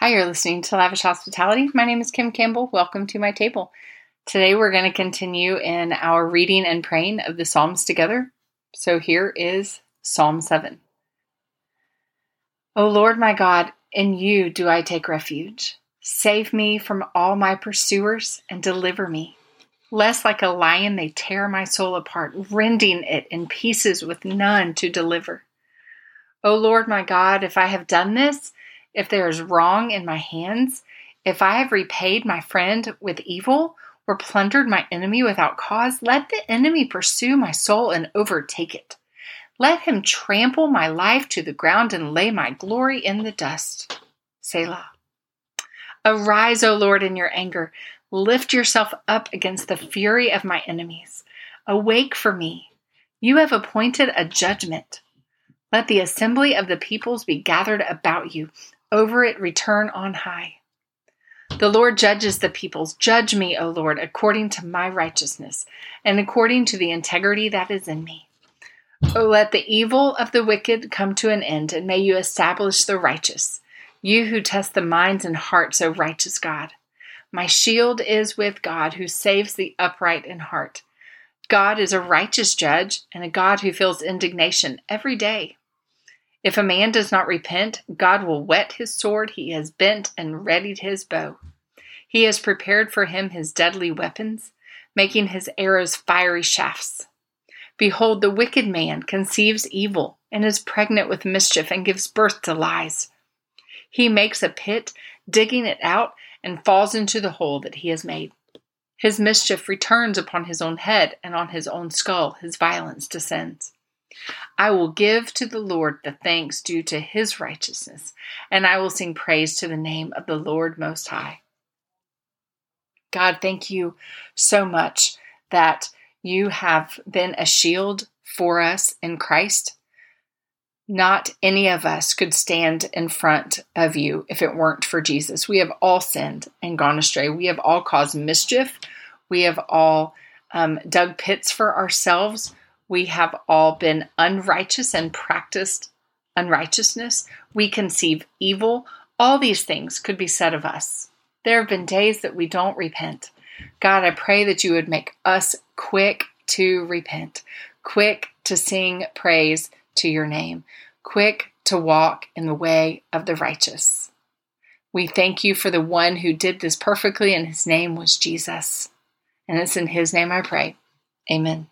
Hi, you're listening to Lavish Hospitality. My name is Kim Campbell. Welcome to my table. Today we're going to continue in our reading and praying of the Psalms together. So here is Psalm 7. O Lord my God, in you do I take refuge. Save me from all my pursuers and deliver me. Lest like a lion they tear my soul apart, rending it in pieces with none to deliver. O Lord my God, if I have done this, if there is wrong in my hands, if I have repaid my friend with evil or plundered my enemy without cause, let the enemy pursue my soul and overtake it. Let him trample my life to the ground and lay my glory in the dust. Selah. Arise, O Lord, in your anger. Lift yourself up against the fury of my enemies. Awake for me. You have appointed a judgment. Let the assembly of the peoples be gathered about you over it return on high. The Lord judges the peoples. Judge me, O Lord, according to my righteousness and according to the integrity that is in me. O let the evil of the wicked come to an end, and may you establish the righteous. You who test the minds and hearts, O righteous God. My shield is with God, who saves the upright in heart. God is a righteous judge and a God who feels indignation every day. If a man does not repent, God will whet his sword. He has bent and readied his bow. He has prepared for him his deadly weapons, making his arrows fiery shafts. Behold, the wicked man conceives evil and is pregnant with mischief and gives birth to lies. He makes a pit, digging it out, and falls into the hole that he has made. His mischief returns upon his own head, and on his own skull his violence descends. I will give to the Lord the thanks due to his righteousness, and I will sing praise to the name of the Lord Most High. God, thank you so much that you have been a shield for us in Christ. Not any of us could stand in front of you if it weren't for Jesus. We have all sinned and gone astray. We have all caused mischief. We have all um, dug pits for ourselves we have all been unrighteous and practiced unrighteousness. We conceive evil. All these things could be said of us. There have been days that we don't repent. God, I pray that you would make us quick to repent, quick to sing praise to your name, quick to walk in the way of the righteous. We thank you for the one who did this perfectly, and his name was Jesus. And it's in his name I pray. Amen.